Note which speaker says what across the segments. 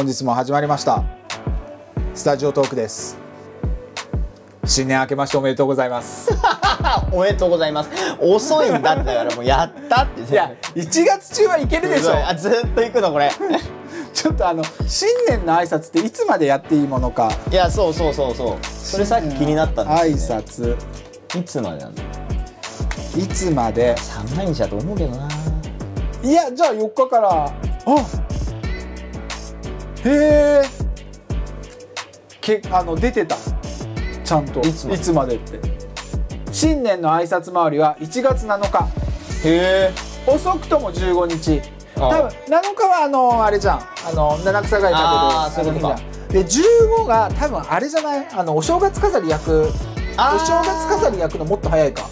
Speaker 1: 本日も始まりました。スタジオトークです。新年明けましておめでとうございます。
Speaker 2: おめでとうございます。遅いんだってだからもうやったって。
Speaker 1: いや1月中はいけるでしょ。
Speaker 2: あずっと行くのこれ。
Speaker 1: ちょっとあの新年の挨拶っていつまでやっていいものか。
Speaker 2: いやそうそうそうそう。それさっき気になったん
Speaker 1: 挨
Speaker 2: です、ね、
Speaker 1: 拶。
Speaker 2: いつまでなんだ
Speaker 1: いつまで？
Speaker 2: 三毎日だと思うけどな。い
Speaker 1: やじゃあ4日から。あへえけあの出てた。ちゃんと。
Speaker 2: いつまで？
Speaker 1: までって。新年の挨拶回りは1月7日。
Speaker 2: へえ
Speaker 1: 遅くとも15日。
Speaker 2: あ
Speaker 1: 多分7日はあのあれじゃん。あの七草がい
Speaker 2: あー
Speaker 1: 食べる。
Speaker 2: そういうことか。
Speaker 1: あの日じゃん。で15が多分あれじゃない？あのお正月飾り焼く。お正月飾り焼くのもっと早いか。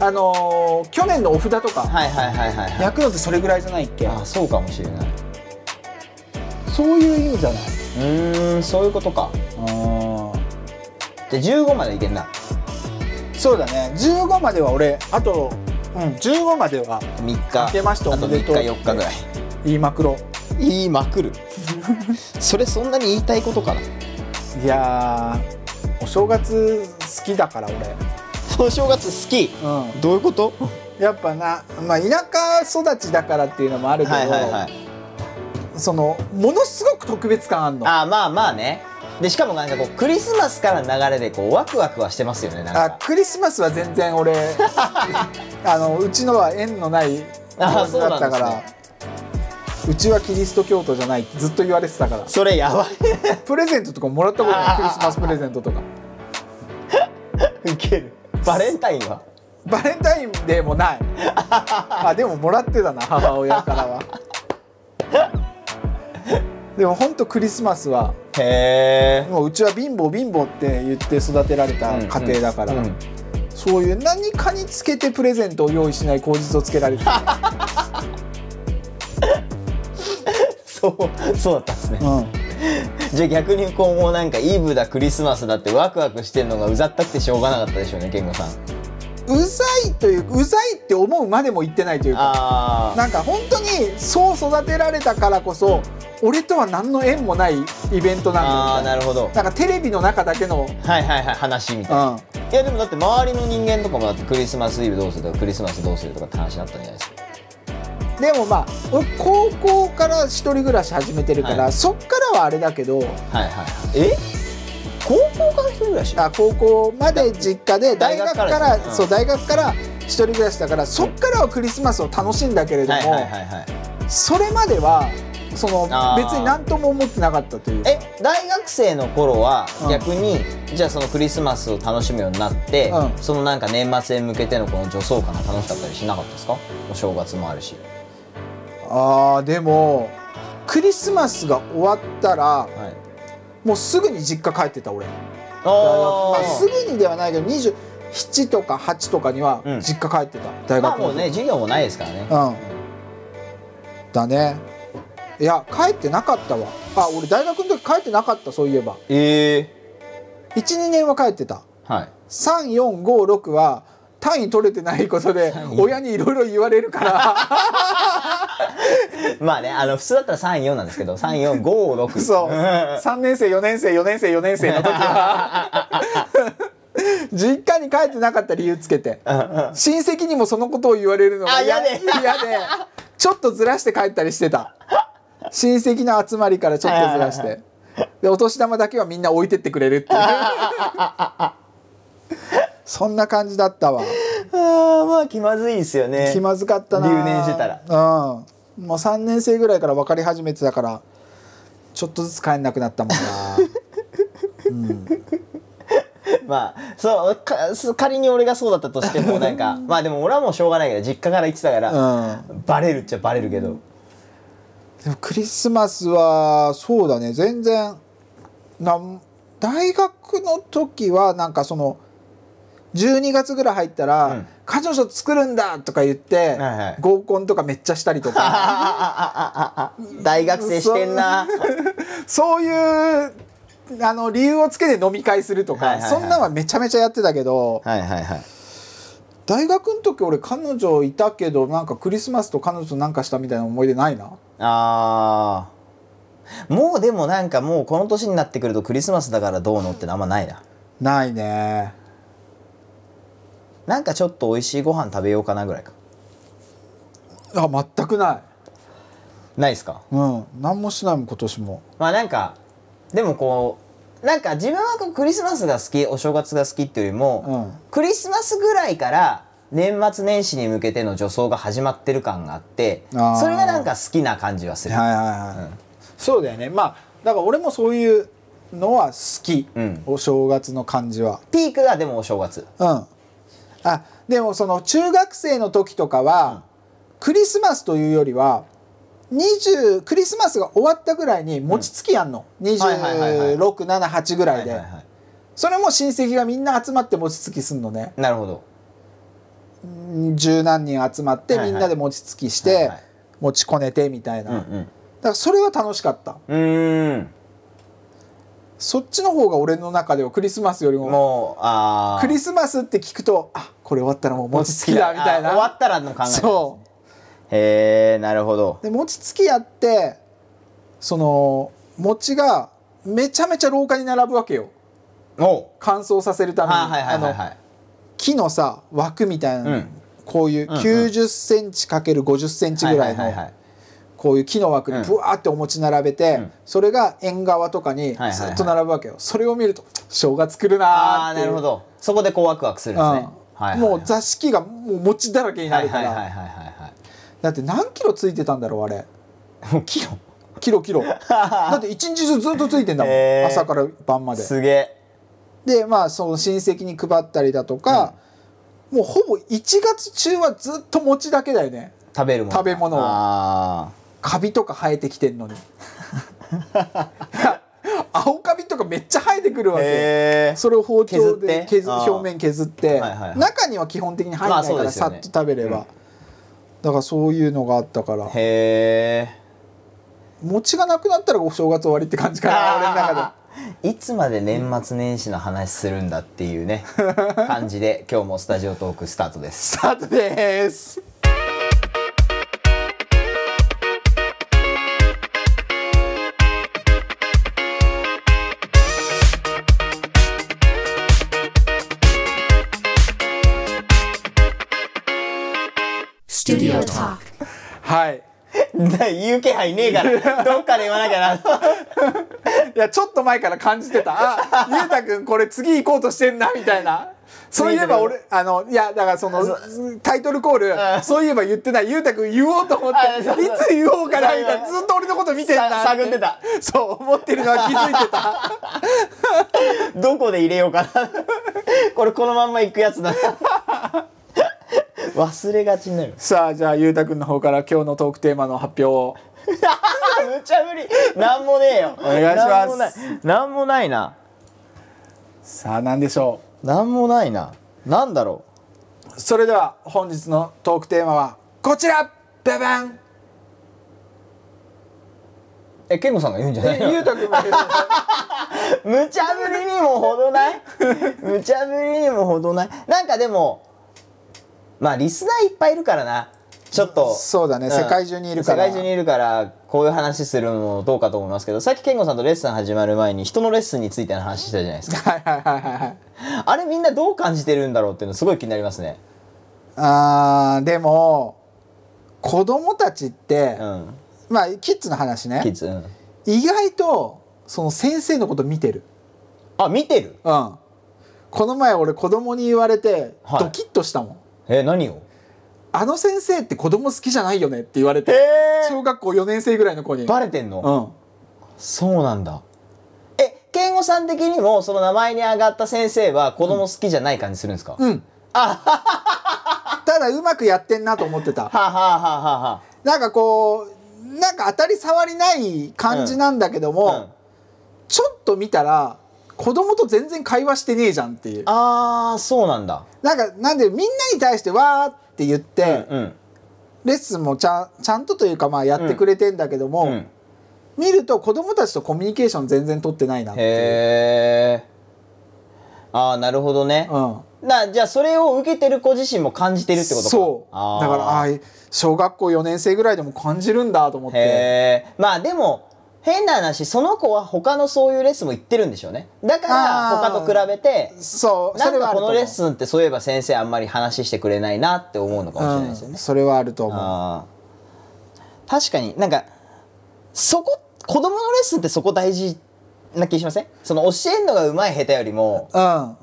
Speaker 1: あのー去年のお札とか。
Speaker 2: はいはいはいはいはい。
Speaker 1: 焼くのってそれぐらいじゃないっけ？
Speaker 2: あそうかもしれない
Speaker 1: そういう意味じゃない。う
Speaker 2: ーんそういうことか。
Speaker 1: うん。
Speaker 2: じゃあ15までいけんな。
Speaker 1: そうだね。15までは俺あとうん15までは
Speaker 2: 3日。
Speaker 1: 明けましておめでとう。
Speaker 2: あと3日4日ぐらい。
Speaker 1: 言いまくろ
Speaker 2: 言いまくる。それそんなに言いたいことかな。
Speaker 1: いやーお正月好きだから
Speaker 2: お正月好き？
Speaker 1: 俺うん。
Speaker 2: どういうこと？
Speaker 1: やっぱな、まあ、田舎育ちだからっていうのもあるけど、
Speaker 2: はいはいはい
Speaker 1: そのものすごく特別感あんの。あ
Speaker 2: あまあまあね。でしかもなんかこうクリスマスからの流れでこうワクワクはしてますよねなんか。
Speaker 1: クリスマスは全然俺 あのうちのは縁のないだったから。うちはキリスト教徒じゃないってずっと言われてたから。
Speaker 2: それやばい。
Speaker 1: プレゼントとかもらったことないクリスマスプレゼントとか。
Speaker 2: ウケる。バレンタインは？
Speaker 1: バレンタインデーもない。あでももらってたな母親からはでもほんとクリスマスは
Speaker 2: へえ。
Speaker 1: もううちは貧乏貧乏って言って育てられた家庭だから、そういう何かにつけてプレゼントを用意しない口実をつけられてる、
Speaker 2: そうそうだったんですね。
Speaker 1: うん、
Speaker 2: じゃあ逆にこうもうなんかイブだクリスマスだってワクワクしてんのがうざったくてしょうがなかったでしょうね健吾さん
Speaker 1: うざいといううざいって思うまでも言ってないというか。なんか本当にそう育てられたからこそ俺とは何の縁もないイベントなんだ
Speaker 2: あ
Speaker 1: な
Speaker 2: なるほど。
Speaker 1: なんかテレビの中だけの、
Speaker 2: はいはいはい話みたいな、
Speaker 1: うん、
Speaker 2: いやでもだって周りの人間とかもだってクリスマスイブどうするとかクリスマスどうするとかって話になったんじゃないですか。
Speaker 1: でもまあ俺高校から一人暮らし始めてるから、
Speaker 2: はい。
Speaker 1: そっからはあれだけど
Speaker 2: はいはいはい。え？高校から一人暮らし？
Speaker 1: あ高校まで実家で大学からそう大学から一人暮らしだからそっからはクリスマスを楽しんだけれども、それまではその別に何とも思ってなかったという。か
Speaker 2: え大学生の頃は
Speaker 1: うん。
Speaker 2: 逆に、じゃあそのクリスマスを楽しむようになって、
Speaker 1: うん。
Speaker 2: そのなんか年末へ向けてのこの女装感が楽しかったりしなかったですか？お正月もあるし。
Speaker 1: あーでもクリスマスが終わったら
Speaker 2: はい
Speaker 1: もうすぐに実家帰ってた俺。
Speaker 2: あ
Speaker 1: まあ、
Speaker 2: ー
Speaker 1: すぐにではないけど27とか8とかには
Speaker 2: うん。
Speaker 1: 実家帰ってた、大学の
Speaker 2: まあもうね授業もないですからね。
Speaker 1: うん。だね。いや帰ってなかったわ。あ俺大学の時帰ってなかったそういえば。
Speaker 2: ええ
Speaker 1: 12年は帰ってた。
Speaker 2: はい。
Speaker 1: 3456は単位取れてないことで
Speaker 2: 34
Speaker 1: 親にいろいろ言われるから
Speaker 2: まあねあの普通だったら34なんですけど3456
Speaker 1: そう3年生4年生4年生4年生の時は。実家に帰ってなかった理由つけて。親戚にもそのことを言われるのが
Speaker 2: あ嫌で
Speaker 1: 嫌でちょっとずらして帰ったりしてた。親戚の集まりからちょっとずらして。でお年玉だけはみんな置いてってくれるっていう。そんな感じだったわ
Speaker 2: あーまあ気まずいですよね。
Speaker 1: 気まずかったな
Speaker 2: 留年してたら。
Speaker 1: うん。もう3年生ぐらいから分かり始めてたからちょっとずつ帰んなくなったもんな
Speaker 2: まあそう仮に俺がそうだったとしてもなんかまあでも俺はもうしょうがないけど実家から行ってたから、
Speaker 1: うん。
Speaker 2: バレるっちゃバレるけど。
Speaker 1: でもクリスマスはそうだね。全然なん大学の時はなんかその12月ぐらい入ったら、
Speaker 2: うん
Speaker 1: 彼女作るんだとか言って、
Speaker 2: はいはい。
Speaker 1: 合コンとかめっちゃしたりとか。
Speaker 2: 大学生してんな。
Speaker 1: そう。いうあの理由をつけて飲み会するとか、
Speaker 2: はいはいはい。
Speaker 1: そんなんはめちゃめちゃやってたけど
Speaker 2: はいはいはい。
Speaker 1: 大学の時俺彼女いたけどなんかクリスマスと彼女となんかしたみたいな思い出ないな？
Speaker 2: あもうでもなんかもうこの年になってくるとクリスマスだからどうのってのあんまないな。
Speaker 1: ないね
Speaker 2: なんかちょっと美味しいご飯食べようかなぐらいか。
Speaker 1: あ全くない。
Speaker 2: ないですか？
Speaker 1: うん。何もしないもん今年も。
Speaker 2: まあなんかでもこうなんか自分はこうクリスマスが好きお正月が好きっていうよりも、
Speaker 1: うん。
Speaker 2: クリスマスぐらいから年末年始に向けての助走が始まってる感があってそれがなんか好きな感じはする、
Speaker 1: はいはいはい、そうだよね。まあだから俺もそういうのは好き、
Speaker 2: うん。
Speaker 1: お正月の感じは。
Speaker 2: ピークがでもお正月。
Speaker 1: うんあでもその中学生の時とかは、クリスマスというよりは20クリスマスが終わったぐらいに餅つきやんの、
Speaker 2: はいはいはいはい。
Speaker 1: 2678ぐらいで、それも親戚がみんな集まって餅つきすんのね。
Speaker 2: なるほど。
Speaker 1: うん十何人集まってみんなで餅つきして、餅こねてみたいな、
Speaker 2: うん
Speaker 1: だからそれは楽しかった。
Speaker 2: うん。
Speaker 1: そっちの方が俺の中ではクリスマスよりも
Speaker 2: もうああ
Speaker 1: クリスマスって聞くとあこれ終わったらもう餅つきだみたいな。
Speaker 2: 終わったらの考え
Speaker 1: そ
Speaker 2: へえなるほど。
Speaker 1: うで餅つきやってその餅がめちゃめちゃ廊下に並ぶわけよ。乾燥させるために、
Speaker 2: はいはいはいはい。
Speaker 1: 木のさ枠みたいな、
Speaker 2: うん。
Speaker 1: こういう
Speaker 2: うんうん。
Speaker 1: 90センチ ×50 センチぐらいの
Speaker 2: はははは
Speaker 1: こういう木の枠にブワーってお餅並べて、
Speaker 2: うん。
Speaker 1: それが縁側とかに
Speaker 2: はいはいはい。
Speaker 1: ずっと並ぶわけよ、それを見ると正月来るな
Speaker 2: ああ
Speaker 1: ーっていう。
Speaker 2: なるほど。そこでこうワクワクするんですね、はいはい
Speaker 1: もう座敷がもう餅だらけにな
Speaker 2: はい
Speaker 1: るから、だって何キロついてたんだろうあれ。
Speaker 2: キロ。
Speaker 1: キロキロ。だって一日中ずっとついてんだもん、
Speaker 2: へー。
Speaker 1: 朝から晩まで。す
Speaker 2: げえ。
Speaker 1: でまあその親戚に配ったりだとか、もうほぼ1月中はずっと餅だけだよね。
Speaker 2: 食べるもの。
Speaker 1: 食べ物は
Speaker 2: あ
Speaker 1: カビとか生えてきてんのに 青カビとかめっちゃ生えてくるわけ。それを包丁で削表面削って、
Speaker 2: はいはいはい。
Speaker 1: 中には基本的に入らないから、
Speaker 2: まあね。
Speaker 1: さっと食べれば、だからそういうのがあったから。
Speaker 2: へえ
Speaker 1: 餅がなくなったらお正月終わりって感じかな俺の中で。
Speaker 2: いつまで年末年始の話するんだっていうね感じで今日もスタジオトークスタートです。
Speaker 1: スタートですはい。
Speaker 2: 言う気配ねえからどっかで言わなきゃな。い
Speaker 1: やちょっと前から感じてた。あゆうたくんこれ次行こうとしてんなみたいな。そういえば俺あのいやだからそのタイトルコールそういえば言ってない。ゆうたくん言おうと思っていつ言おうかなみたいな。ずっと俺のこと見てんな
Speaker 2: さ探ってた。
Speaker 1: そう思ってるのは気づいてた。
Speaker 2: どこで入れようかな。これこのまんま行くやつだ忘れがちになる
Speaker 1: さあじゃあゆうたくんの方から今日のトークテーマの発表を。
Speaker 2: 無茶ぶり。なんもねえよ。お
Speaker 1: 願いします。
Speaker 2: なんもない。なんもないな。
Speaker 1: さあ何でしょ
Speaker 2: なんもないな。なんだろ
Speaker 1: う。それでは本日のトークテーマはこちら。ババン。
Speaker 2: うえ健吾さんが言うんじゃないの？
Speaker 1: ゆうたくんも
Speaker 2: 無茶ぶりにも程ない？無茶ぶりにも程ない？なんかでもまあリスナーいっぱいいるからな。ちょっと。
Speaker 1: そうだね。世界中にいるから。
Speaker 2: 世界中にいるからこういう話するのもどうかと思いますけど。さっき健吾さんとレッスン始まる前に人のレッスンについての話したじゃないですか。
Speaker 1: はいはいはいはいはい。
Speaker 2: あれみんなどう感じてるんだろうっていうのすごい気になりますね。
Speaker 1: あーでも子供たちって、
Speaker 2: うん。
Speaker 1: まあキッズの話ね。
Speaker 2: キッズ、うん、
Speaker 1: 意外とその先生のこと見てる。
Speaker 2: あ見てる？
Speaker 1: うん。この前俺子供に言われて
Speaker 2: はい。
Speaker 1: ドキッとしたもん、
Speaker 2: え何を？
Speaker 1: あの先生って子供好きじゃないよねって言われて
Speaker 2: え
Speaker 1: 小学校4年生ぐらいの子に。
Speaker 2: バレてんの、
Speaker 1: うん。
Speaker 2: そうなんだ。え健吾さん的にもその名前に上がった先生は子供好きじゃない感じするんですか、
Speaker 1: うん。ただうまくやってんなと思ってた。
Speaker 2: はあ、はあはあはあ。は
Speaker 1: なんかこうなんか当たり障りない感じなんだけども、
Speaker 2: あ、うん、
Speaker 1: ちょっと見たら子供と全然会話してねえじゃんっていう。
Speaker 2: あーそうなんだ。
Speaker 1: なんかなんでみんなに対してわーって言って、
Speaker 2: うん
Speaker 1: レッスンもちゃんちゃんとというかまあやってくれてんだけども、
Speaker 2: うん
Speaker 1: 見ると子供たちとコミュニケーション全然取ってないなっていう。
Speaker 2: へえああなるほどね、
Speaker 1: うん。
Speaker 2: なじゃあそれを受けてる子自身も感じてるってことか。
Speaker 1: そう。だからあー小学校4年生ぐらいでも感じるんだと思って。
Speaker 2: まあでも変な話その子は他のそういうレッスンも行ってるんでしょうね。だから他と比べて
Speaker 1: そうそ
Speaker 2: なんかこのレッスンってそういえば先生あんまり話してくれないなって思うのかもしれないですよね、
Speaker 1: うん、それはあると思う。
Speaker 2: 確かになんかそこ子供のレッスンってそこ大事な気しません？その教えるのが上手い下手よりも。
Speaker 1: うん。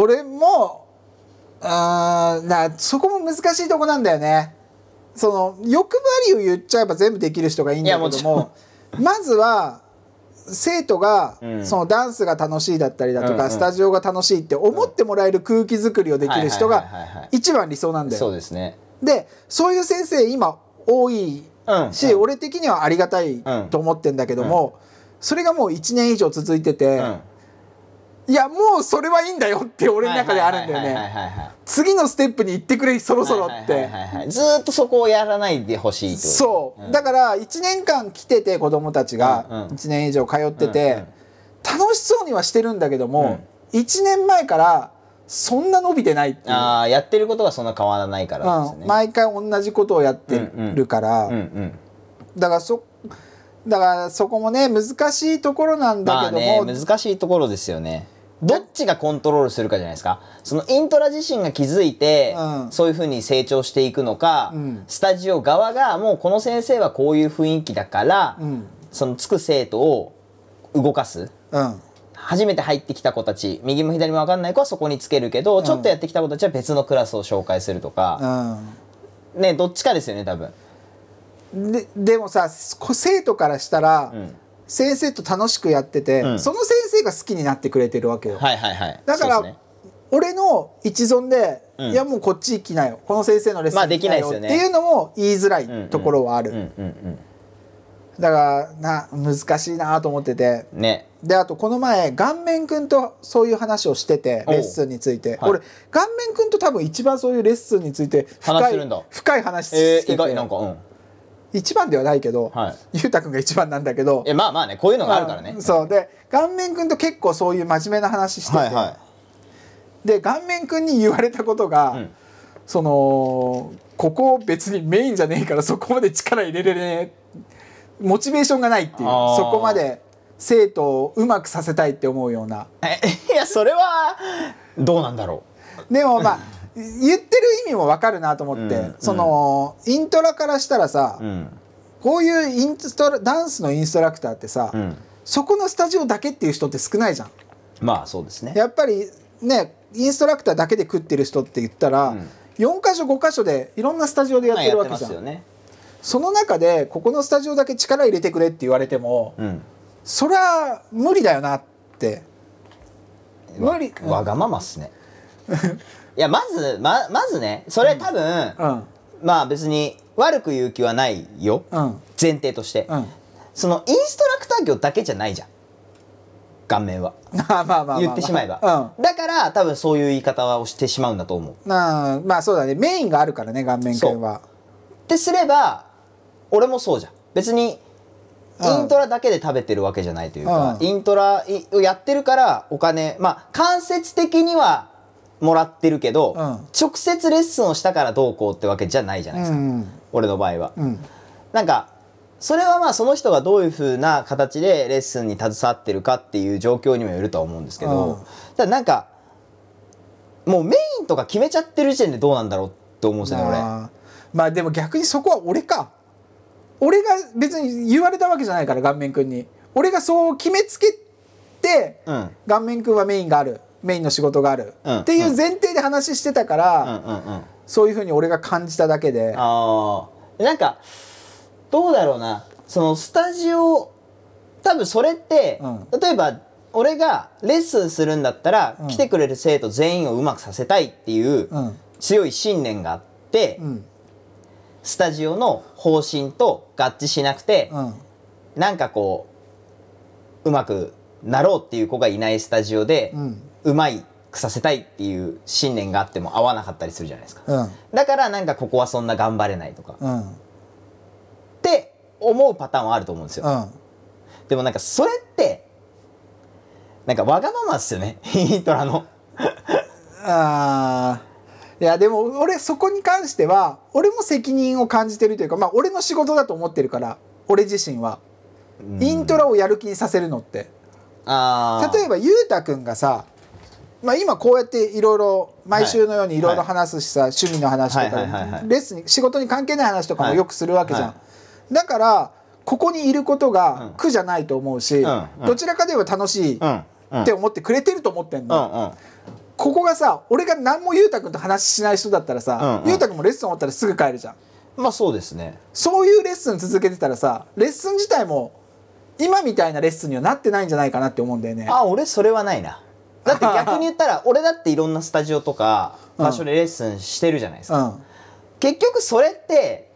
Speaker 1: 俺もあーなそこも難しいとこなんだよねその欲張りを言っちゃえば全部できる人がいいんだけど
Speaker 2: も
Speaker 1: もまずは生徒が、
Speaker 2: うん。
Speaker 1: そのダンスが楽しいだったりだとか、スタジオが楽しいって思ってもらえる空気作りをできる人が一番理想なんだ
Speaker 2: そう
Speaker 1: よ。
Speaker 2: ですね。
Speaker 1: でそういう先生今多い
Speaker 2: うん
Speaker 1: し、
Speaker 2: うん。
Speaker 1: 俺的にはありがたい
Speaker 2: うん
Speaker 1: と思ってんだけども、それがもう1年以上続いてて、
Speaker 2: うん
Speaker 1: いやもうそれはいいんだよって俺の中であるんだよね。次のステップに行ってくれそろそろって。
Speaker 2: ずーっとそこをやらないでほしい
Speaker 1: そう、だから1年間来てて子供たちが
Speaker 2: うんうん。
Speaker 1: 1年以上通ってて、楽しそうにはしてるんだけども、1年前からそんな伸びてないっていう、
Speaker 2: ああやってることがそんな変わらないからですね、
Speaker 1: うん、毎回同じことをやってるから、だからそだからそこもね難しいところなんだ
Speaker 2: まあ
Speaker 1: けども、
Speaker 2: ね難しいところですよねどっちがコントロールするかじゃないですか。そのイントラ自身が気づいて、
Speaker 1: うん。
Speaker 2: そういうふうに成長していくのか、
Speaker 1: うん。
Speaker 2: スタジオ側がもうこの先生はこういう雰囲気だから、
Speaker 1: うん。
Speaker 2: そのつく生徒を動かす。
Speaker 1: うん。
Speaker 2: 初めて入ってきた子たち右も左も分かんない子はそこにつけるけど、ちょっとやってきた子たちは別のクラスを紹介するとか、ねどっちかですよね多分。
Speaker 1: うん、ででもさこ生徒からしたら、
Speaker 2: うん
Speaker 1: 先生と楽しくやってて、
Speaker 2: うん。
Speaker 1: その先生が好きになってくれてるわけよ、
Speaker 2: はいはいはい。
Speaker 1: だから、
Speaker 2: ね。
Speaker 1: 俺の一存で、
Speaker 2: うん。
Speaker 1: いやもうこっち行きなよ。この先生のレッスン
Speaker 2: まあできなよね。
Speaker 1: っていうのも言いづらいところはある、だからな難しいなと思ってて。
Speaker 2: うん。ね。
Speaker 1: であとこの前顔面くんとそういう話をしててレッスンについて、
Speaker 2: はい。
Speaker 1: 俺顔面くんと多分一番そういうレッスンについて深い深い話して
Speaker 2: えー、
Speaker 1: て、
Speaker 2: 意外なんかうん。
Speaker 1: 一番ではないけど、
Speaker 2: はい。
Speaker 1: ゆうたくんが一番なんだけど
Speaker 2: えまあまあねこういうのがあるからね。
Speaker 1: うん。そう。で顔面くんと結構そういう真面目な話してて、
Speaker 2: はいは
Speaker 1: で顔面くんに言われたことが、
Speaker 2: うん。
Speaker 1: そのここ別にメインじゃねえからそこまで力入れれねえモチベーションがないっていうそこまで生徒をうまくさせたいって思うような。
Speaker 2: えいやそれはどうなんだろ
Speaker 1: でもまあ 言ってる意味もわかるなと思って、
Speaker 2: うん
Speaker 1: そのイントラからしたらさ、
Speaker 2: う。うん
Speaker 1: こういうインストラダンスのインストラクターってさ、
Speaker 2: うん。
Speaker 1: そこのスタジオだけっていう人って少ないじゃん。
Speaker 2: まあそうですね。
Speaker 1: やっぱりねインストラクターだけで食ってる人って言ったら、
Speaker 2: うん
Speaker 1: 4箇所5箇所でいろんなスタジオでやってるわけじゃん、
Speaker 2: ね。
Speaker 1: その中でここのスタジオだけ力入れてくれって言われても、
Speaker 2: うん。
Speaker 1: そりゃ無理だよなって無理
Speaker 2: わがままっすね。いやまずままずねそれ多分、
Speaker 1: うん。
Speaker 2: まあ別に悪く言う気はないよ。
Speaker 1: うん。
Speaker 2: 前提として、
Speaker 1: うん。
Speaker 2: そのインストラクター業だけじゃないじゃん。顔面は。
Speaker 1: まあまあまあまあ
Speaker 2: 言ってしまえば、
Speaker 1: うん。
Speaker 2: だから多分そういう言い方をしてしまうんだと思う。
Speaker 1: まあそうだね。メインがあるからね顔面犬は。
Speaker 2: ってすれば俺もそうじゃん。別に
Speaker 1: うん。
Speaker 2: イントラだけで食べてるわけじゃないというか、
Speaker 1: うん。
Speaker 2: イントラをやってるからお金まあ間接的にはもらってるけど、
Speaker 1: うん。
Speaker 2: 直接レッスンをしたからどうこうってわけじゃないじゃないですか、
Speaker 1: うん
Speaker 2: 俺の場合は。
Speaker 1: うん。
Speaker 2: なんかそれはまあその人がどういうふうな形でレッスンに携わってるかっていう状況にもよるとは思うんですけど、
Speaker 1: うん。
Speaker 2: ただなんかもうメインとか決めちゃってる時点でどうなんだろうって思うんですよね俺。
Speaker 1: まあまあでも逆にそこは俺か。俺が別に言われたわけじゃないから顔面くんに。俺がそう決めつけて、
Speaker 2: うん。
Speaker 1: 顔面くんはメインがあるメインの仕事がある、
Speaker 2: うん
Speaker 1: っていう前提で話してたから、そういうふうに俺が感じただけで。
Speaker 2: なんかどうだろうな。そのスタジオ多分それって、
Speaker 1: う
Speaker 2: 例えば俺がレッスンするんだったら、
Speaker 1: うん。
Speaker 2: 来てくれる生徒全員をうまくさせたいっていう
Speaker 1: うん。
Speaker 2: 強い信念があって、
Speaker 1: うん。
Speaker 2: スタジオの方針と合致しなくて、
Speaker 1: うん。
Speaker 2: なんかこううまくなろうっていう子がいないスタジオで、
Speaker 1: う
Speaker 2: まいくさせたいっていう信念があっても合わなかったりするじゃないですか。
Speaker 1: うん。
Speaker 2: だからなんかここはそんな頑張れないとか。
Speaker 1: うん。
Speaker 2: って思うパターンはあると思うんですよ。
Speaker 1: うん。
Speaker 2: でもなんかそれってなんかわがままっすよね。イントラの。
Speaker 1: あー。いやでも俺そこに関しては俺も責任を感じてるというかまあ俺の仕事だと思ってるから俺自身は。イントラをやる気にさせるのって。例えばゆうたくんがさまあ、今こうやっていろいろ毎週のようにい。ろいろ話すしさ、趣味の話とか、レッスンに仕事に関係ない話とかもよくするわけじゃん、
Speaker 2: は
Speaker 1: だからここにいること
Speaker 2: うん。
Speaker 1: が苦じゃないと思うし、どちらかといえば楽しいって思ってくれてると思ってん
Speaker 2: う
Speaker 1: の、ここがさ俺が何もゆうたくんと話しない人だったらさ、
Speaker 2: うんうん。
Speaker 1: ゆうんもレッスン終わったらすぐ帰るじゃん。
Speaker 2: まあそうですね。
Speaker 1: そういうレッスン続けてたらさレッスン自体も今みたいなレッスンにはなってないんじゃないかなって思うんだよね。
Speaker 2: あ俺それはないなだって 逆に言ったら俺だっていろんなスタジオとか場所でレッスンしてるじゃないですか、
Speaker 1: うん。
Speaker 2: 結局それって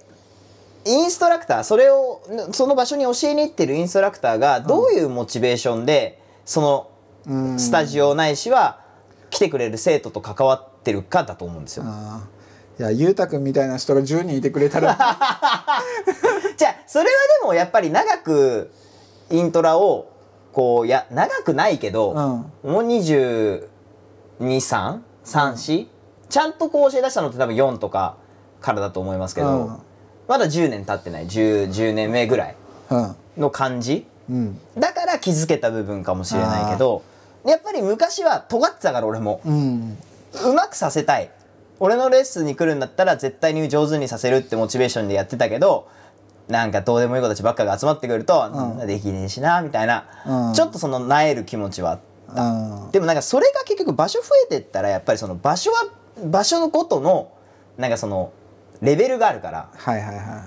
Speaker 2: インストラクターそれをその場所に教えに行ってるインストラクターがどういうモチベーションでその
Speaker 1: うん。
Speaker 2: スタジオないしは来てくれる生徒と関わってるかだと思うんですよ。
Speaker 1: いやゆうたくんみたいな人が10人いてくれたら。
Speaker 2: じゃあそれはでもやっぱり長くイントラをこうや長くないけど、
Speaker 1: うん。
Speaker 2: もう223434ちゃんとこう教え出したのって多分4とかからだと思いますけど、
Speaker 1: うん。
Speaker 2: まだ10年経ってない。10, 10年目ぐらい
Speaker 1: うん。
Speaker 2: の感じ？
Speaker 1: うん。
Speaker 2: だから気づけた部分かもしれないけどやっぱり昔は尖ってたから俺も。
Speaker 1: うん。
Speaker 2: うまくさせたい。俺のレッスンに来るんだったら絶対に上手にさせるってモチベーションでやってたけどなんかどうでもいい子たちばっかが集まってくると、
Speaker 1: うん。
Speaker 2: できねえしなみたいな、
Speaker 1: うん。
Speaker 2: ちょっとそのなえる気持ちは
Speaker 1: うん。
Speaker 2: でもなんかそれが結局場所増えてったらやっぱりその場所は場所のごとのなんかそのレベルがあるから。
Speaker 1: はいはいは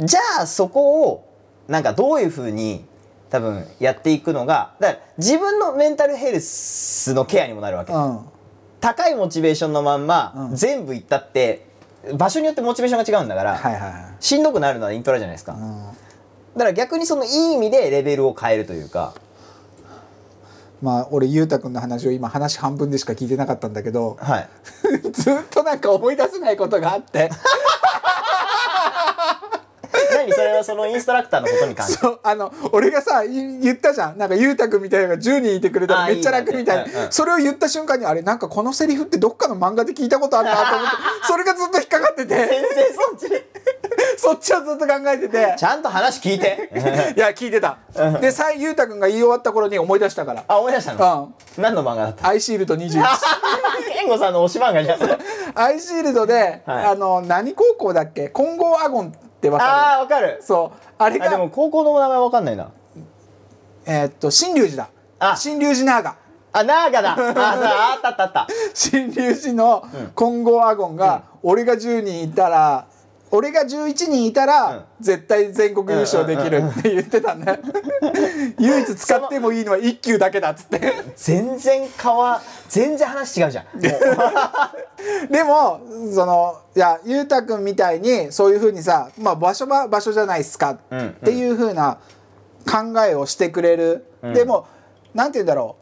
Speaker 2: じゃあそこをなんかどういうふうに多分やっていくのがだから自分のメンタルヘルスのケアにもなるわけ、
Speaker 1: いうん。
Speaker 2: 高いモチベーションのまんま、
Speaker 1: うん。
Speaker 2: 全部いったって場所によってモチベーションが違うんだから、
Speaker 1: はいはいはい。
Speaker 2: しんどくなるのはイントラじゃないですか、だ
Speaker 1: うん
Speaker 2: から逆にそのいい意味でレベルを変えるというか
Speaker 1: まあ俺ゆうたくんの話を今話半分でしか聞いてなかったんだけど
Speaker 2: はい。
Speaker 1: ずっとなんか思い出せないことがあって
Speaker 2: 何そのインストラクターのことに関して。
Speaker 1: そうあの俺がさい言ったじゃん。なんかゆうたくんみたいなのが10人いてくれたら
Speaker 2: あ
Speaker 1: めっちゃ楽みたい
Speaker 2: いいねうんうん。
Speaker 1: なそれを言った瞬間にあれなんかこのセリフってどっかの漫画で聞いたことあるなと思って。それがずっと引っかかってて。
Speaker 2: 全然そっち。
Speaker 1: そっちをずっと考えてて。
Speaker 2: ちゃんと話聞いて。
Speaker 1: いや聞いてた。でさゆうたくんが言い終わった頃に思い出したから。
Speaker 2: あ思い出した
Speaker 1: う
Speaker 2: の
Speaker 1: ん。
Speaker 2: 何の漫画だった？
Speaker 1: アイシールド21
Speaker 2: 健吾さんの推し漫画じゃん。
Speaker 1: アイシールドで、
Speaker 2: はい。
Speaker 1: あの何高校だっけ？金剛アゴンってわか
Speaker 2: ああわかる。
Speaker 1: るそう。あれが
Speaker 2: あでも高校の名前わかんないな。
Speaker 1: えーっと新龍寺だ。
Speaker 2: あ。
Speaker 1: 新龍寺ナーガ
Speaker 2: あナーガだ。あああったあったあった。
Speaker 1: 新龍寺の金剛アゴンが、俺が10人いたら俺が11人いたら、絶対全国優勝できるって言ってたんだよ唯一使ってもいいのは1球だけだっつって。
Speaker 2: 全然変わ全然話違うじゃん。
Speaker 1: でもそのいやゆうたくんみたいにそういうふうにさ、まあ、場所は場所じゃないっすかっていうふうな考えをしてくれる、
Speaker 2: ん。
Speaker 1: でもなんて言うんだろう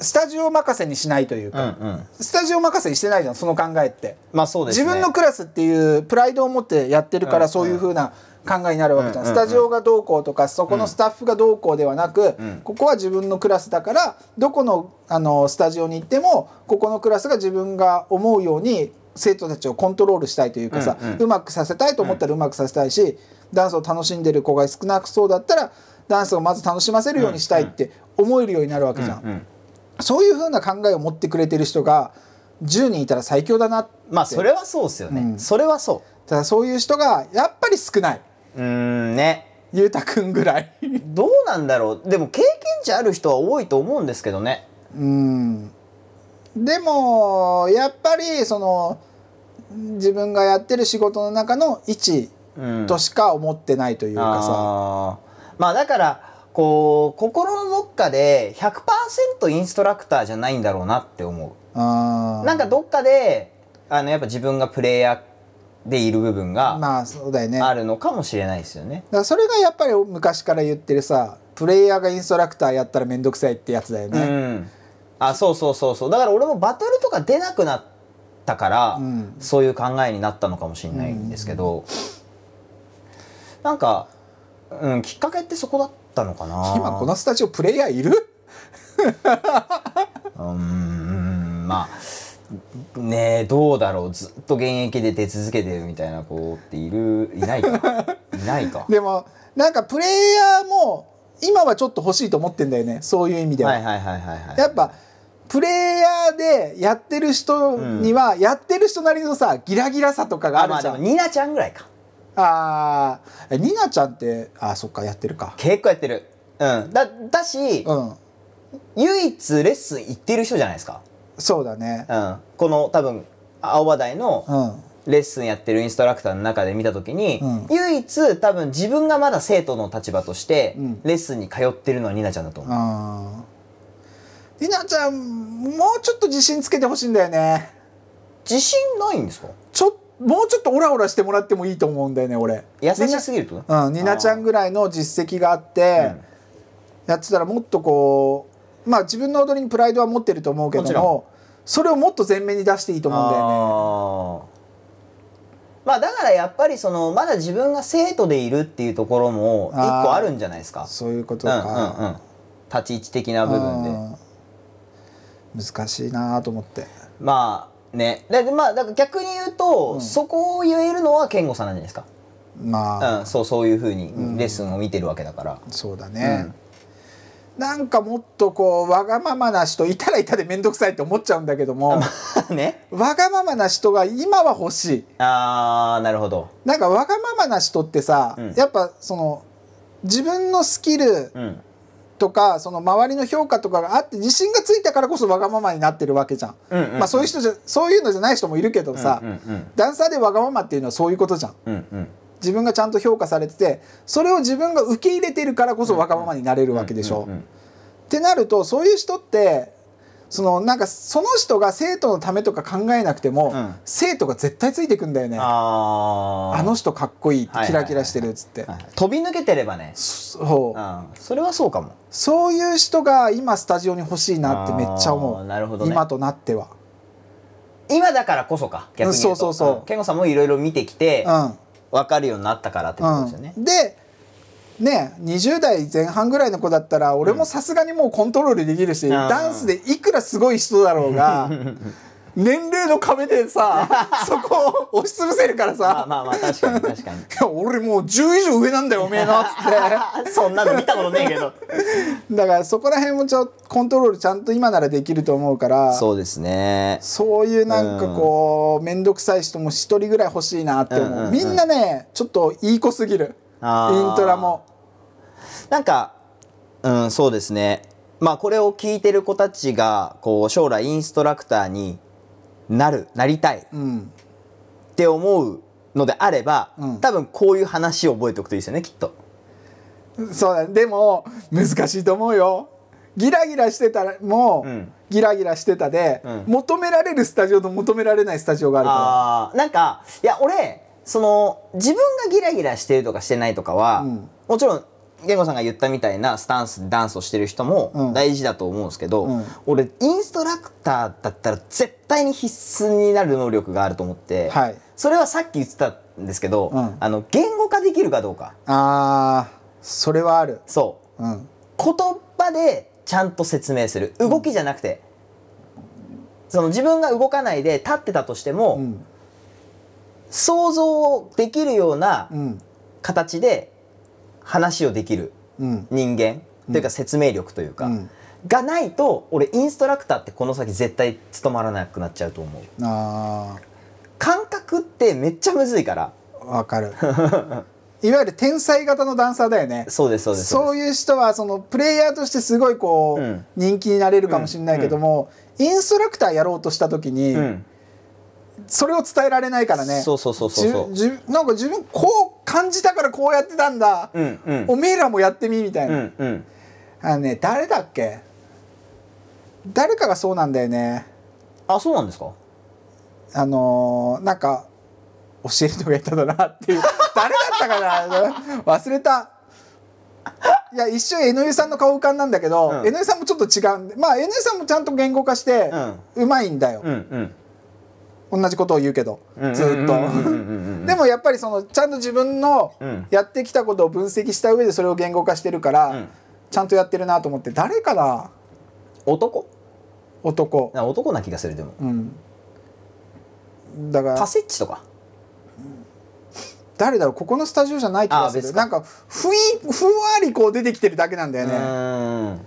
Speaker 1: スタジオ任せにしないという
Speaker 2: うん
Speaker 1: か、
Speaker 2: うん。
Speaker 1: スタジオ任せにしてないじゃんその考えって。
Speaker 2: まあそうですね。
Speaker 1: 自分のクラスっていうプライドを持ってやってるから
Speaker 2: うん
Speaker 1: そういう風な考えになるわけじゃん、
Speaker 2: うん
Speaker 1: スタジオがどうこうとかそこのスタッフがどうこうではなく、
Speaker 2: ん。
Speaker 1: ここは自分のクラスだからどこのあのスタジオに行ってもここのクラスが自分が思うように生徒たちをコントロールしたいというかさ、
Speaker 2: うんうん。
Speaker 1: うまくさせたいと思ったらうまくさせたいし、ダンスを楽しんでる子が少なくそうだったらダンスをまず楽しませるようにしたいって思えるようになるわけじゃん。
Speaker 2: うん
Speaker 1: そういう風な考えを持ってくれてる人が10人いたら最強だなって。
Speaker 2: まあそれはそうですよね、
Speaker 1: うん。
Speaker 2: それはそ
Speaker 1: ただそういう人がやっぱり少ない。う
Speaker 2: んね。
Speaker 1: ゆうたくんぐらい。
Speaker 2: どうなんだろう。でも経験値ある人は多いと思うんですけどね。
Speaker 1: うん。でもやっぱりその自分がやってる仕事の中の一
Speaker 2: うん。
Speaker 1: としか思ってないというかさ、
Speaker 2: あー。まあだからこう心のどっかで100%インストラクターじゃないんだろうなって思う。なんかどっかであのやっぱ自分がプレイヤーでいる部分が
Speaker 1: まあそうだよね。だか
Speaker 2: あるのかもしれないですよね、
Speaker 1: らそれがやっぱり昔から言ってるさプレイヤーがインストラクターやったら面倒くさいってやつだよ
Speaker 2: う
Speaker 1: ね、
Speaker 2: ん。あそうそうそうそう。だから俺もバトルとか出なくなったから、
Speaker 1: うん。
Speaker 2: そういう考えになったのかもしれないんですけど、なんか、うん、きっかけってそこだった？のかな。
Speaker 1: 今このスタジオプレイヤーいる？
Speaker 2: うーんまあねえどうだろう。ずっと現役で出続けてるみたいな子っているいないか？いないか？
Speaker 1: でもなんかプレイヤーも今はちょっと欲しいと思ってんだよね。そういう意味では、
Speaker 2: はいはいはいはいはい。
Speaker 1: やっぱプレイヤーでやってる人には、やってる人なりのさギラギラさとかがあ
Speaker 2: あまあ
Speaker 1: るじゃん、
Speaker 2: でもニナちゃんぐらいか
Speaker 1: あーえニナちゃんってあそっかやってるか。
Speaker 2: 結構やってる。うん。だだし、
Speaker 1: うん。
Speaker 2: 唯一レッスン行ってる人じゃないですか。
Speaker 1: そうだね。
Speaker 2: うん。この多分青葉台の
Speaker 1: うん。
Speaker 2: レッスンやってるインストラクターの中で見た時に、
Speaker 1: うん。
Speaker 2: 唯一多分自分がまだ生徒の立場として
Speaker 1: うん。
Speaker 2: レッスンに通ってるのはニナちゃんだと思う、
Speaker 1: あー。ニナちゃんもうちょっと自信つけてほしいんだよね。
Speaker 2: 自信ないんですか？
Speaker 1: ちょもうちょっとオラオラしてもらってもいいと思うんだよね俺。
Speaker 2: 優しすぎると？
Speaker 1: うん、ニナちゃんぐらいの実績があって、やってたらもっとこうまあ自分の踊りにプライドは持ってると思うけど
Speaker 2: も
Speaker 1: それをもっと前面に出していいと思うんだよね。
Speaker 2: まあだからやっぱりそのまだ自分が生徒でいるっていうところも一個あるんじゃないですか？
Speaker 1: そういうこと
Speaker 2: うんうんうん。
Speaker 1: か、
Speaker 2: 立ち位置的な部分で。
Speaker 1: うん。難しいなと思って。
Speaker 2: まあね。でまあだから逆に言うと、そこを言えるのは健吾さんなんじゃないですか、
Speaker 1: まあ、
Speaker 2: うん、そうそういうふうにレッスンを見てるわけだから、
Speaker 1: そうだね、なんかもっとこうわがままな人いたらいたで面倒くさいって思っちゃうんだけども
Speaker 2: ね。
Speaker 1: わがままな人が今は欲しい。
Speaker 2: あーなるほど。
Speaker 1: なんかわがままな人ってさ、
Speaker 2: うん。
Speaker 1: やっぱその自分のスキル
Speaker 2: うん
Speaker 1: とかその周りの評価とかがあって自信がついたからこそわがままになってるわけじゃん。
Speaker 2: うんうんうん
Speaker 1: まあそういう人じゃそういうのじゃない人もいるけどさ、
Speaker 2: うんうん
Speaker 1: ダンサーでわがままっていうのはそういうことじゃん。
Speaker 2: うんうん
Speaker 1: 自分がちゃんと評価されててそれを自分が受け入れてるからこそわがままになれるわけでしょ。ってなるとそういう人ってそのなんかその人が生徒のためとか考えなくても、
Speaker 2: うん。
Speaker 1: 生徒が絶対ついてくんだよね。あの人かっこいいキラキラしてるっつって。
Speaker 2: はい飛び抜けてればね。
Speaker 1: そう。
Speaker 2: うん。それはそうかも。
Speaker 1: そういう人が今スタジオに欲しいなってめっちゃ思う、
Speaker 2: なるほどね。
Speaker 1: 今となっては。
Speaker 2: 今だからこそか。逆に言うと。
Speaker 1: そうそうそう。ん。
Speaker 2: 健吾さんもいろいろ見てきて
Speaker 1: うん。
Speaker 2: 分かるようになったからってことですよね、
Speaker 1: うん、でね20代前半ぐらいの子だったら俺もさすがにもうコントロールできるし、ダンスでいくらすごい人だろうが 年齢の壁でさ そこを押しつぶせるから
Speaker 2: まあ
Speaker 1: さ
Speaker 2: まあまあ確かに確かに「
Speaker 1: い や俺もう10以上上なんだよおめえの」っつって。
Speaker 2: そんなの見たことねえけど。
Speaker 1: だからそこら辺もちょコントロールちゃんと今ならできると思うから
Speaker 2: そうですね。
Speaker 1: そういうなんかこう面倒くさい人も一人ぐらい欲しいなって思う,、
Speaker 2: うんうんうん
Speaker 1: みんなねちょっといい子すぎる。イントラも
Speaker 2: なんかうんそうですね。まあこれを聞いてる子たちがこう将来インストラクターになるなりたいっ
Speaker 1: うん
Speaker 2: て思うのであれば、
Speaker 1: うん。
Speaker 2: 多分こういう話を覚えておくといいですよねきっと。
Speaker 1: そうだでも難しいと思うよ。ギラギラしてたらもう、
Speaker 2: うん。
Speaker 1: ギラギラしてたで、
Speaker 2: うん。
Speaker 1: 求められるスタジオと求められないスタジオがあるか
Speaker 2: あーなんかいや俺その自分がギラギラしてるとかしてないとかは、
Speaker 1: うん。
Speaker 2: もちろん言語さんが言ったみたいなスタンスでダンスをしてる人も
Speaker 1: うん。
Speaker 2: 大事だと思うんですけど、
Speaker 1: うん。
Speaker 2: 俺インストラクターだったら絶対に必須になる能力があると思って、
Speaker 1: はい。
Speaker 2: それはさっき言ってたんですけど、
Speaker 1: うん。
Speaker 2: あの言語化できるかどうか。
Speaker 1: らあーそれはある。
Speaker 2: そう。
Speaker 1: うん。
Speaker 2: 言葉でちゃんと説明する。動きじゃなくて、その自分が動かないで立ってたとしても、
Speaker 1: うん。
Speaker 2: 想像できるような
Speaker 1: うん。
Speaker 2: 形で話をできる
Speaker 1: うん。
Speaker 2: 人間というか説明力というか、
Speaker 1: うん。
Speaker 2: がないと俺インストラクターってこの先絶対務まらなくなっちゃうと思う。
Speaker 1: あ
Speaker 2: 感覚ってめっちゃむずいから。
Speaker 1: ーわかる。いわゆる天才型のダンサーだよね。
Speaker 2: そうですそうです。
Speaker 1: そういう人はそのプレイヤーとしてすごいこう、
Speaker 2: うん。
Speaker 1: 人気になれるかもしれないけども、インストラクターやろうとした時に、
Speaker 2: うん
Speaker 1: それを伝えられないからね。
Speaker 2: そうそうそうそう
Speaker 1: じなんか自分こう感じたからこうやってたんだ、
Speaker 2: うんうん。
Speaker 1: おめえらもやってみみたいうな、
Speaker 2: んうん。
Speaker 1: あのね誰だっけ？誰かがそうなんだよね。
Speaker 2: あそうなんですか？
Speaker 1: あのーなんか教える人がいたんだなっていう。誰だったかな？忘れた。いや一瞬江上さんの顔浮かんだんだけど、
Speaker 2: うん。
Speaker 1: 江上さんもちょっと違うんで。まあ江上さんもちゃんと言語化してうまいんだよ、
Speaker 2: うんうん
Speaker 1: 同じことを言うけど
Speaker 2: うん
Speaker 1: ずーっと。でもやっぱりそのちゃんと自分の
Speaker 2: うん。
Speaker 1: やってきたことを分析した上でそれを言語化してるから、
Speaker 2: うん。
Speaker 1: ちゃんとやってるなと思って誰かな？
Speaker 2: 男。
Speaker 1: 男。
Speaker 2: な男な気がするでも。
Speaker 1: うん。だから
Speaker 2: パセッチとか？
Speaker 1: 誰だろう？ここのスタジオじゃない気がする。なんかふいふんわりこう出てきてるだけなんだよ
Speaker 2: う
Speaker 1: ね、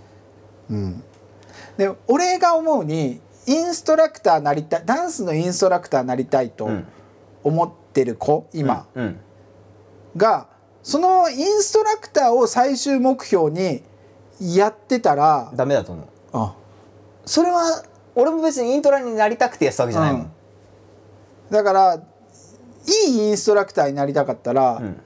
Speaker 1: うん、で俺が思うにインストラクターなりたいダンスのインストラクターなりたいと
Speaker 2: うん。
Speaker 1: 思ってる子今。
Speaker 2: うん。
Speaker 1: がそのインストラクターを最終目標にやってたら
Speaker 2: ダメだと思う。
Speaker 1: あ
Speaker 2: それは俺も別にイントラになりたくてやってたわけじゃないもん、
Speaker 1: だからいいインストラクターになりたかったら、
Speaker 2: うん。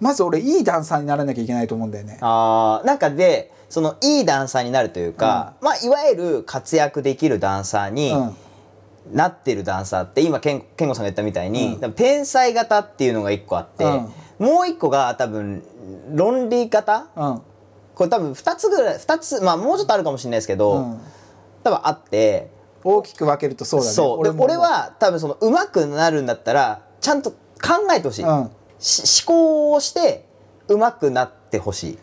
Speaker 1: まず俺いいダンサーにならなきゃいけないと思うんだよね。
Speaker 2: あーなんかでそのいいダンサーになるというか、まあいわゆる活躍できるダンサーに
Speaker 1: うん。
Speaker 2: なってるダンサーって今ケンケンゴさんが言ったみたいに、
Speaker 1: うん。
Speaker 2: 天才型っていうのが一個あって、もう一個が多分論理型？
Speaker 1: うん。
Speaker 2: これ多分2つぐらい2つまあもうちょっとあるかもしれないですけど、
Speaker 1: うん。
Speaker 2: 多分あって
Speaker 1: 大きく分けるとそうだね。
Speaker 2: そう。で
Speaker 1: も
Speaker 2: 俺は多分その上手くなるんだったらちゃんと考えてほしい、思考をして上手くなってほしい。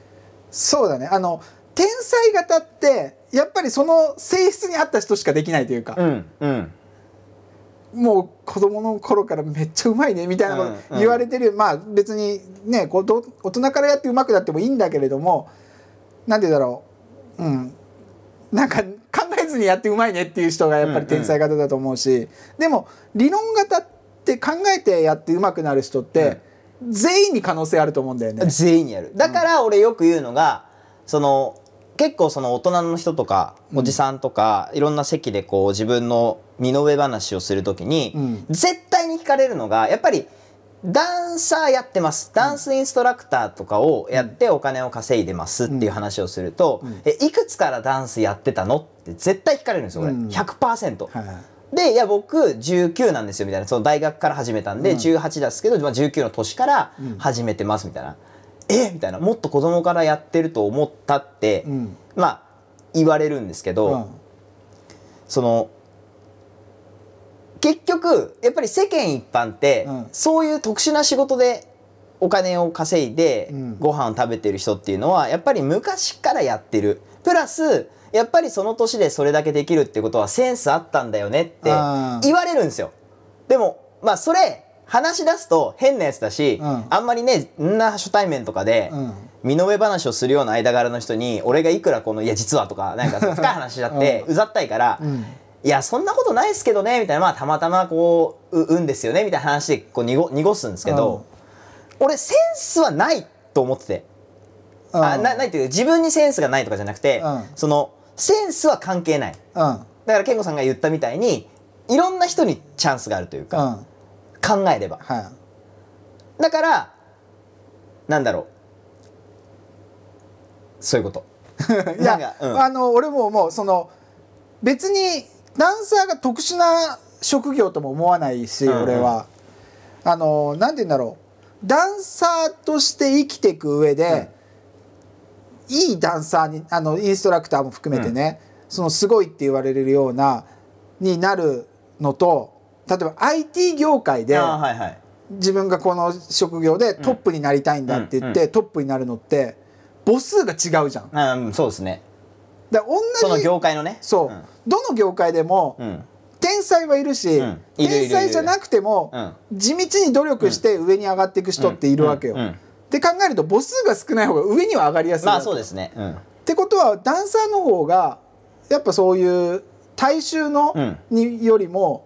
Speaker 1: そうだね。あの天才型ってやっぱりその性質に合った人しかできないというか、
Speaker 2: うんうん。
Speaker 1: もう子供の頃からめっちゃうまいねみたいなこ
Speaker 2: うんうん。
Speaker 1: と言われてる、まあ別にねこうど大人からやってうまくなってもいいんだけれどもなんて言うんだろう。うん。なんか考えずにやってうまいねっていう人がやっぱり天才型だと思うし、でも理論型って考えてやってうまくなる人って、全員に可能性あると思うんだよね。
Speaker 2: 全員にやる。だから俺よく言うのがその結構その大人の人とかおじさんとか、いろんな席でこう自分の身の上話をするときに、
Speaker 1: うん。
Speaker 2: 絶対に聞かれるのがやっぱりダンサーやってます。ダンスインストラクターとかをやってお金を稼いでますっていう話をすると、えいくつからダンスやってたの？って絶対聞かれるんですよこれ、
Speaker 1: うん。
Speaker 2: 100%。
Speaker 1: はい
Speaker 2: でいや僕19なんですよみたいな。その大学から始めたんで、18ですけど、まあ、19の年から始めてますみたいな、え？みたいなもっと子供からやってると思ったって、
Speaker 1: うん。
Speaker 2: まあ言われるんですけど、
Speaker 1: うん。
Speaker 2: その結局やっぱり世間一般って、
Speaker 1: うん。
Speaker 2: そういう特殊な仕事でお金を稼いで
Speaker 1: うん。
Speaker 2: ご飯を食べてる人っていうのはやっぱり昔からやってる。プラスやっぱりその年でそれだけできるってことはセンスあったんだよねって言われるんですよ。でもまあそれ話し出すと変なやつだし、
Speaker 1: うん。
Speaker 2: あんまりねんな初対面とかで、
Speaker 1: うん。
Speaker 2: 身の上話をするような間柄の人に俺がいくらこの「いや実は」とかなんか深い話だってうざったいから、
Speaker 1: ん。
Speaker 2: いやそんなことないですけどねみたいなまあたまたまこうう運ですよねみたいな話でこう濁濁すんですけど、俺センスはないと思ってて、
Speaker 1: うん。
Speaker 2: あなないっていうか自分にセンスがないとかじゃなくて、
Speaker 1: うん。
Speaker 2: そのセンスは関係ない。
Speaker 1: うん。
Speaker 2: だから健吾さんが言ったみたいにいろんな人にチャンスがあるという
Speaker 1: うん。
Speaker 2: か、考えれば。
Speaker 1: は
Speaker 2: だからなんだろう。そういうこと。
Speaker 1: い。いや
Speaker 2: うん。
Speaker 1: あの俺ももうその別にダンサーが特殊な職業とも思わないし、
Speaker 2: うんうん。
Speaker 1: 俺は。あのなんて言うんだろう。ダンサーとして生きていく上で、いいダンサーにあのインストラクターも含めてね、そのすごいって言われるようなになるのと例えば IT 業界で。
Speaker 2: あーはいはい。
Speaker 1: 自分がこの職業でトップになりたいんだって言って、トップになるのって母数が違うじゃん。
Speaker 2: うんそうですね。
Speaker 1: ら同じ
Speaker 2: その業界のね。
Speaker 1: そう、
Speaker 2: ん。
Speaker 1: どの業界でも
Speaker 2: うん。
Speaker 1: 天才はいるし、天才じゃなくても、地道に努力して上に上がっていく人っているわけよ。って考えると母数が少ない方が上には上がりやすい
Speaker 2: まあそうですね。うん。
Speaker 1: ってことはダンサーの方がやっぱそういう大衆の、
Speaker 2: うん。
Speaker 1: によりも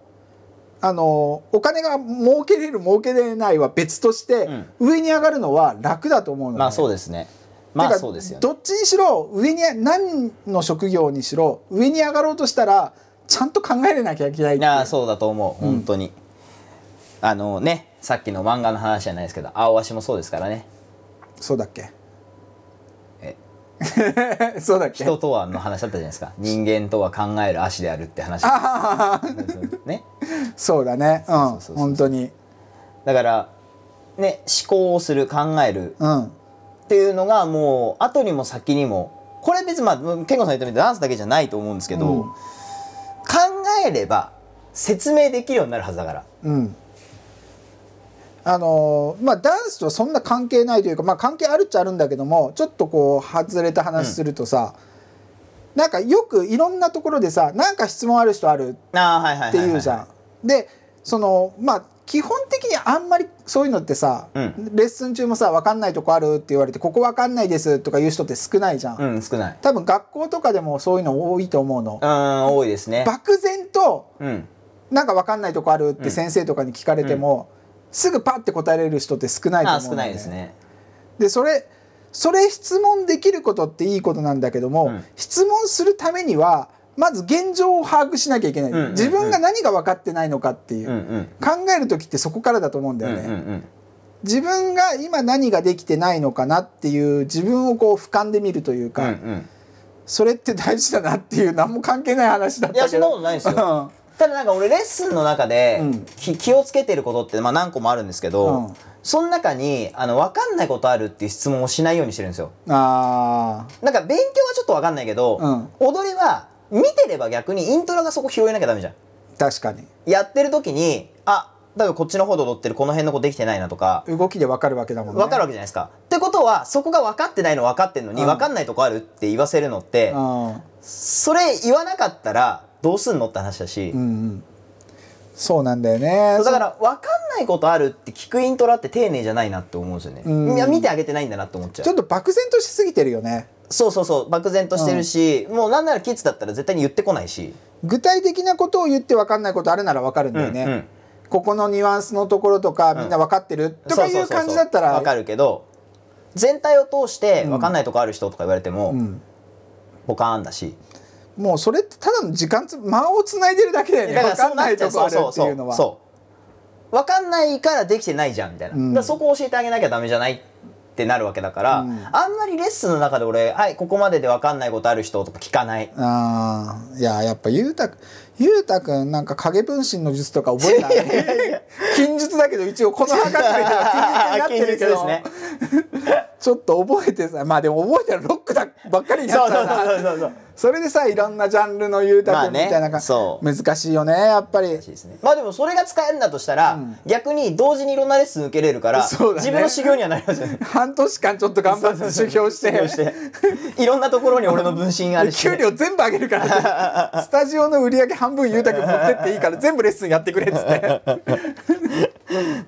Speaker 1: あのお金が儲けれる儲けれないは別として、上に上がるのは楽だと思うのね。
Speaker 2: まあそうですね。まあそうですよね。
Speaker 1: どっちにしろ上に何の職業にしろ上に上がろうとしたらちゃんと考えれなきゃいけないいう。
Speaker 2: いやそうだと思う。本当に、あのねさっきの漫画の話じゃないですけど青足もそうですからね。
Speaker 1: そうだっけ？
Speaker 2: え
Speaker 1: そうだっけ？
Speaker 2: 人とはの話だったじゃないですか。人間とは考える足であるって話。ね。
Speaker 1: そうだね。うん。本当に。
Speaker 2: だからね思考をする考える。
Speaker 1: うん。
Speaker 2: っていうのがもう後にも先にもこれ別にまあ健吾さん言ったみたいにダンスだけじゃないと思うんですけど、
Speaker 1: うん。
Speaker 2: 考えれば説明できるようになるはずだから。
Speaker 1: うんあのーまあダンスとはそんな関係ないというかまあ関係あるっちゃあるんだけどもちょっとこう外れた話するとさ、なんかよくいろんなところでさなんか質問ある人あるって言うじゃん。でそのまあ基本的にあんまりそういうのってさ、
Speaker 2: うん。
Speaker 1: レッスン中もさ分かんないとこあるって言われてここ分かんないですとか言う人って少ないじゃん、
Speaker 2: うん少ない。
Speaker 1: 多分学校とかでもそういうの多いと思うの。
Speaker 2: う、ん多いですね。
Speaker 1: 漠然と
Speaker 2: うん。
Speaker 1: なんか分かんないとこあるって先生とかに聞かれても、すぐパッて答えれる人って少ないと思うんだよ
Speaker 2: あ少ないですね。
Speaker 1: でそれそれ質問できることっていいことなんだけども、
Speaker 2: うん。
Speaker 1: 質問するためにはまず現状を把握しなきゃいけない、
Speaker 2: うんうんうん。
Speaker 1: 自分が何が分かってないのかっていう、
Speaker 2: うんうん。
Speaker 1: 考える時ってそこからだと思うんだ
Speaker 2: うん
Speaker 1: よね、
Speaker 2: うんうん
Speaker 1: 自分が今何ができてないのかなっていう自分をこう俯瞰で見るという
Speaker 2: うん
Speaker 1: か、
Speaker 2: うん。
Speaker 1: それって大事だなっていう何も関係ない話だったけど。
Speaker 2: いやそんなことないですよただなんか俺レッスンの中で、
Speaker 1: うん。
Speaker 2: き気をつけてることってまあ何個もあるんですけど、
Speaker 1: うん。
Speaker 2: その中にあの分かんないことあるっていう質問をしないようにしてるんですよ。
Speaker 1: うん、あ
Speaker 2: なんか勉強はちょっと分かんないけど、
Speaker 1: うん。
Speaker 2: 踊りは見てれば逆にイントロがそこ拾えなきゃダメじゃん。
Speaker 1: ー確かに。
Speaker 2: やってる時にあだからこっちの方で踊ってるこの辺の子できてないなとか。
Speaker 1: 動きで分かるわけだもんね。
Speaker 2: 分かるわけじゃないですか。ってことはそこが分かってないの分かってんのに
Speaker 1: うん。
Speaker 2: 分かんないとこあるって言わせるのって
Speaker 1: うん。
Speaker 2: それ言わなかったらどうすんのって話だし。
Speaker 1: うんうん。そうなんだよね。
Speaker 2: だから分かんないことあるって聞くイントラって丁寧じゃないなって思うんですよね。
Speaker 1: うん。
Speaker 2: いや見てあげてないんだなって思っちゃう。
Speaker 1: ちょっ。と漠然としすぎてるよね。
Speaker 2: そうそうそう漠然としてるし、もうなんならキッズだったら絶対に言ってこないし。
Speaker 1: 具体的なことを言って分かんないことあるなら分かるんだよね、
Speaker 2: うんうん。
Speaker 1: ここのニュアンスのところとかみんな分かってる、とかいう感じだったら。
Speaker 2: 分かるけど全体を通して分かんないとこある人とか言われても、
Speaker 1: うん。
Speaker 2: ポカーンだし
Speaker 1: もうそれってただの時間つ間をつないでるだけだよね。分かんないとこあるっていうのは。
Speaker 2: そう分かんないからできてないじゃんみたいな、
Speaker 1: うん。
Speaker 2: だからそこを教えてあげなきゃダメじゃないってなるわけだから、
Speaker 1: うん。
Speaker 2: あんまりレッスンの中で俺「はいここまでで分かんないことある人」とか聞かない。
Speaker 1: あー。いややっぱゆうたくゆうたくんなんか影分身の術とか覚えない？近術だけど一応この測ってるは近術になってるけど、
Speaker 2: 近
Speaker 1: ちょっと覚えてさまあでも覚えたらロックだばっかりになっちゃうな
Speaker 2: そ
Speaker 1: れでさいろんなジャンルのゆうたくんみたいな
Speaker 2: まあね
Speaker 1: 難しいよねやっぱり。
Speaker 2: ね。まあでもそれが使えるんだとしたら、
Speaker 1: うん。
Speaker 2: 逆に同時にいろんなレッスン受けれるから、
Speaker 1: ね。
Speaker 2: 自分の修行にはなりますよね
Speaker 1: 半年間ちょっと頑張って修行して。
Speaker 2: いろんなところに俺の分身あるし。
Speaker 1: 給料全部あげるから スタジオの売り上げ半分ゆうたくん持ってっていいから全部レッスンやってくれっつって。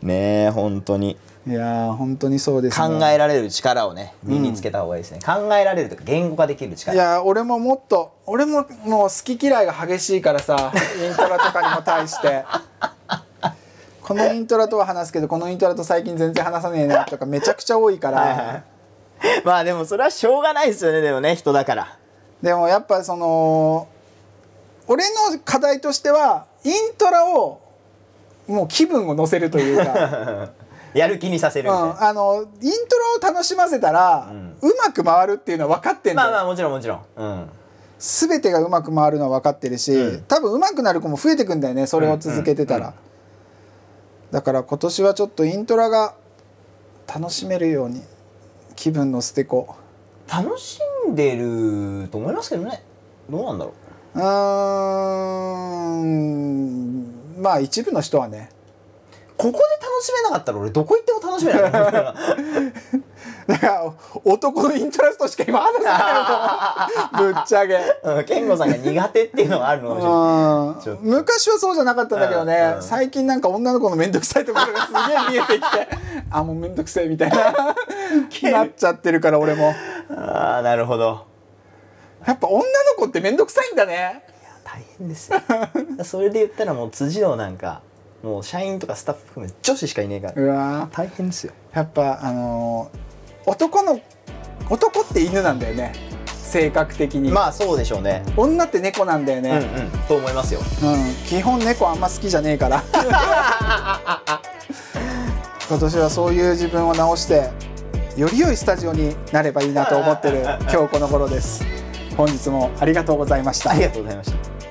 Speaker 2: ねえ本当に。
Speaker 1: いやー本当にそうです
Speaker 2: 考
Speaker 1: ね
Speaker 2: えられる力をね身につけた方がいいですね、考えられるとか言語化できる
Speaker 1: い
Speaker 2: 力
Speaker 1: やー俺ももっと俺ももう好き嫌いが激しいからさイントラとかにも対して。このイントラとは話すけどこのイントラと最近全然話さねえなとかめちゃくちゃ多いから、
Speaker 2: まあでもそれはしょうがないですよねでもね人だから。
Speaker 1: でもやっぱその俺の課題としてはイントラをもう気分を乗せるというか、
Speaker 2: やる気にさせる
Speaker 1: うん、あのイントラを楽しませたら、うまく回るっていうのは分かってんだよ、
Speaker 2: まあまあもちろんもちろん。うん。
Speaker 1: 全てがうまく回るのは分かってるし、
Speaker 2: うん。
Speaker 1: 多分うまくなる子も増えてくんだよねそれを続けてたら、
Speaker 2: うんうん
Speaker 1: だから今年はちょっとイントラが楽しめるように気分の捨て子
Speaker 2: 楽しんでると思いますけどね。どうなんだろう
Speaker 1: うーん。まあ一部の人はね。
Speaker 2: ここで楽しめなかったら俺どこ行っても楽しめない。から
Speaker 1: だから男のイントラストしか今話せないもんぶっちゃけ。
Speaker 2: うん健吾さんが苦手っていうのはあるのかもしれない。
Speaker 1: 昔はそうじゃなかったんだけどね、
Speaker 2: うんうん。
Speaker 1: 最近なんか女の子の面倒くさいところがすげえ見えてきて。あもう面倒くさいみたいな。なっちゃってるから俺も。
Speaker 2: ああなるほど
Speaker 1: やっぱ女の子って面倒くさいんだね。
Speaker 2: 大変ですよ。それで言ったらもう辻堂なんかもう社員とかスタッフ含め女子しかいねえから。
Speaker 1: うわ
Speaker 2: 大変ですよ。
Speaker 1: やっぱあのー男の男って犬なんだよね。性格的に、
Speaker 2: まあそうでしょうね。
Speaker 1: 女って猫なんだよ
Speaker 2: うんう
Speaker 1: ね、
Speaker 2: んと思いますよ。
Speaker 1: うん。基本猫あんま好きじゃねえから。今年はそういう自分を直してより良いスタジオになればいいなと思ってる今日この頃です本日もありがとうございました。
Speaker 2: ありがとうございました。